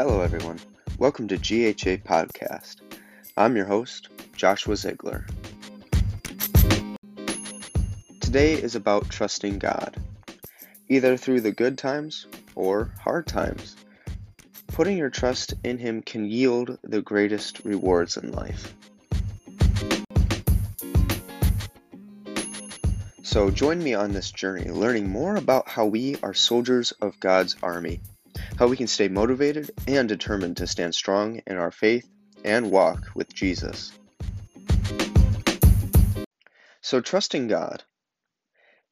Hello, everyone. Welcome to GHA Podcast. I'm your host, Joshua Ziegler. Today is about trusting God, either through the good times or hard times. Putting your trust in Him can yield the greatest rewards in life. So, join me on this journey, learning more about how we are soldiers of God's army how we can stay motivated and determined to stand strong in our faith and walk with Jesus. So, trusting God,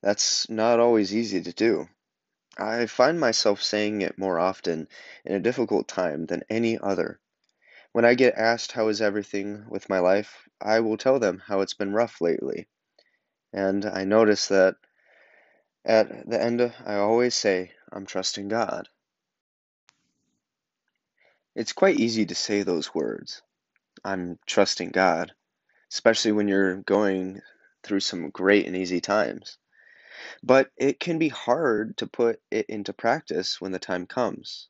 that's not always easy to do. I find myself saying it more often in a difficult time than any other. When I get asked how is everything with my life, I will tell them how it's been rough lately. And I notice that at the end, I always say, I'm trusting God. It's quite easy to say those words. I'm trusting God, especially when you're going through some great and easy times. But it can be hard to put it into practice when the time comes.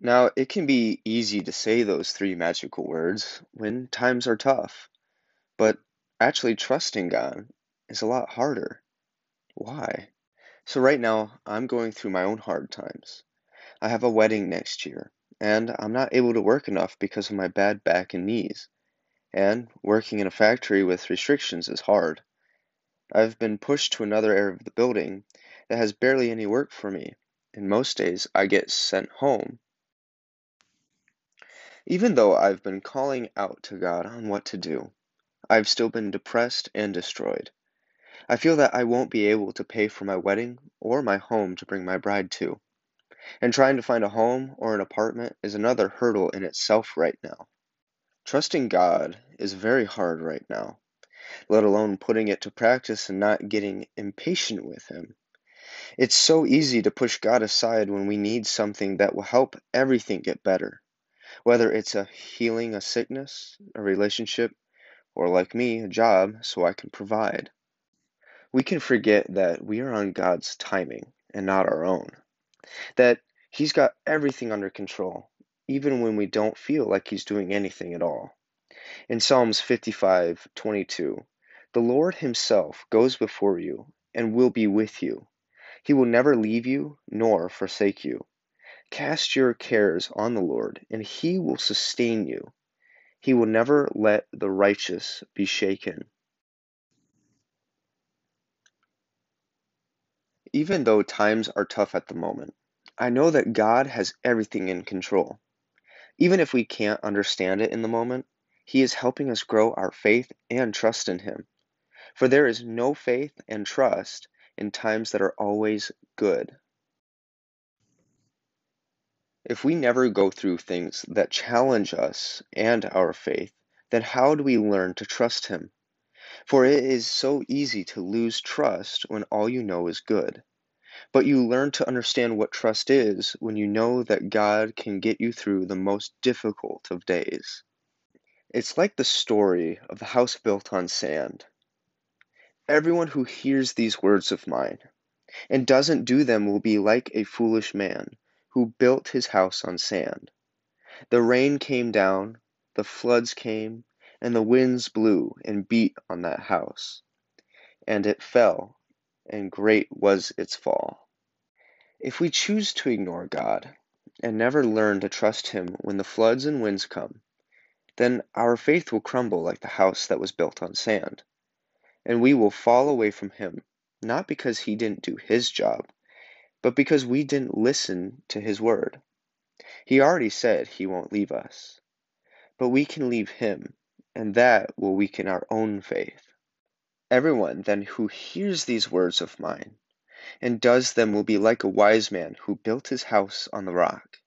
Now, it can be easy to say those three magical words when times are tough, but actually trusting God is a lot harder. Why? So, right now, I'm going through my own hard times. I have a wedding next year, and I'm not able to work enough because of my bad back and knees. And working in a factory with restrictions is hard. I've been pushed to another area of the building that has barely any work for me, and most days I get sent home. Even though I've been calling out to God on what to do, I've still been depressed and destroyed. I feel that I won't be able to pay for my wedding or my home to bring my bride to. And trying to find a home or an apartment is another hurdle in itself right now. Trusting God is very hard right now, let alone putting it to practice and not getting impatient with Him. It's so easy to push God aside when we need something that will help everything get better, whether it's a healing a sickness, a relationship, or like me, a job so I can provide. We can forget that we are on God's timing and not our own that He's got everything under control, even when we don't feel like He's doing anything at all. In Psalms 55 22, the Lord Himself goes before you and will be with you. He will never leave you nor forsake you. Cast your cares on the Lord, and He will sustain you. He will never let the righteous be shaken. Even though times are tough at the moment, I know that God has everything in control. Even if we can't understand it in the moment, He is helping us grow our faith and trust in Him. For there is no faith and trust in times that are always good. If we never go through things that challenge us and our faith, then how do we learn to trust Him? For it is so easy to lose trust when all you know is good. But you learn to understand what trust is when you know that God can get you through the most difficult of days. It's like the story of the house built on sand. Everyone who hears these words of mine and doesn't do them will be like a foolish man who built his house on sand. The rain came down, the floods came, and the winds blew and beat on that house. And it fell, and great was its fall. If we choose to ignore God and never learn to trust Him when the floods and winds come, then our faith will crumble like the house that was built on sand, and we will fall away from Him, not because He didn't do His job, but because we didn't listen to His word. He already said He won't leave us, but we can leave Him, and that will weaken our own faith. Everyone then who hears these words of mine and does them will be like a wise man who built his house on the rock.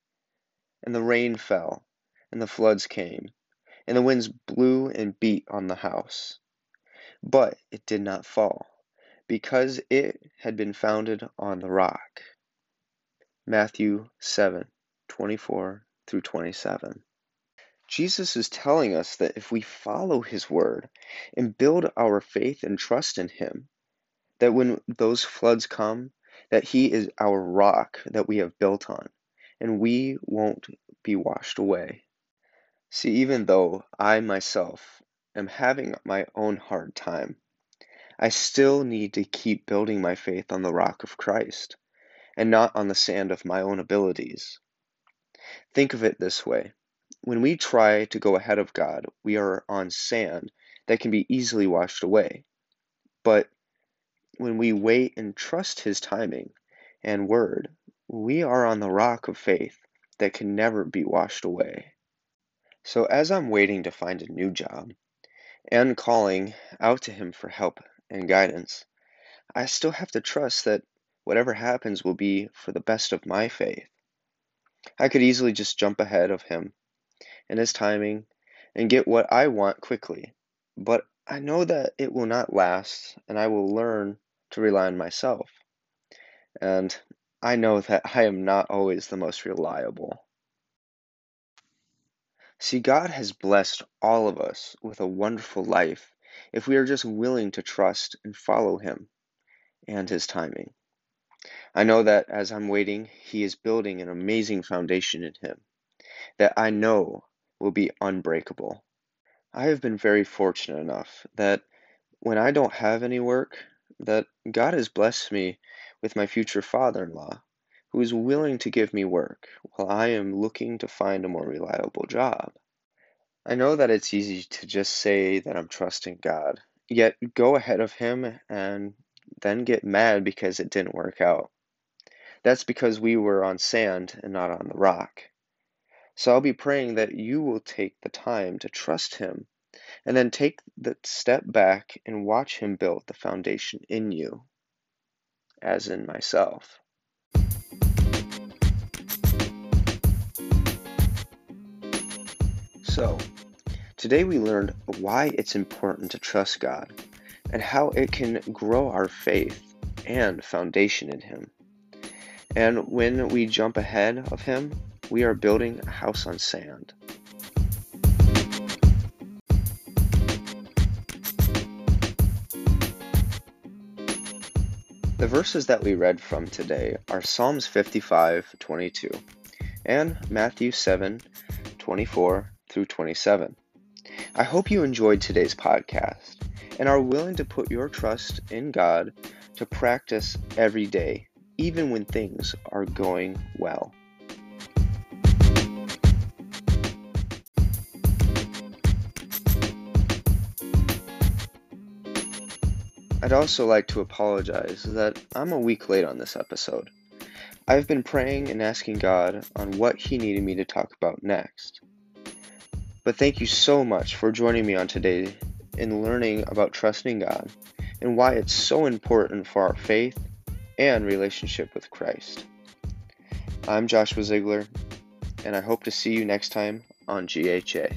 And the rain fell, and the floods came, and the winds blew and beat on the house. But it did not fall, because it had been founded on the rock. Matthew 7 24 through 27. Jesus is telling us that if we follow his word and build our faith and trust in him, that when those floods come, that he is our rock that we have built on, and we won't be washed away. See, even though I myself am having my own hard time, I still need to keep building my faith on the rock of Christ and not on the sand of my own abilities. Think of it this way when we try to go ahead of God, we are on sand that can be easily washed away. But when we wait and trust His timing and word, we are on the rock of faith that can never be washed away. So, as I'm waiting to find a new job and calling out to Him for help and guidance, I still have to trust that whatever happens will be for the best of my faith. I could easily just jump ahead of Him and His timing and get what I want quickly, but I know that it will not last and I will learn to rely on myself. And I know that I am not always the most reliable. See, God has blessed all of us with a wonderful life if we are just willing to trust and follow Him and His timing. I know that as I'm waiting, He is building an amazing foundation in Him that I know will be unbreakable. I have been very fortunate enough that when I don't have any work, that God has blessed me with my future father-in-law, who is willing to give me work while I am looking to find a more reliable job. I know that it's easy to just say that I'm trusting God, yet go ahead of Him and then get mad because it didn't work out. That's because we were on sand and not on the rock. So I'll be praying that you will take the time to trust Him and then take the step back and watch Him build the foundation in you as in myself. So, today we learned why it's important to trust God and how it can grow our faith and foundation in Him. And when we jump ahead of Him, we are building a house on sand. The verses that we read from today are Psalms 55:22 and Matthew 7:24 through 27. I hope you enjoyed today's podcast and are willing to put your trust in God to practice every day, even when things are going well. I'd also like to apologize that I'm a week late on this episode. I've been praying and asking God on what He needed me to talk about next. But thank you so much for joining me on today in learning about trusting God and why it's so important for our faith and relationship with Christ. I'm Joshua Ziegler, and I hope to see you next time on GHA.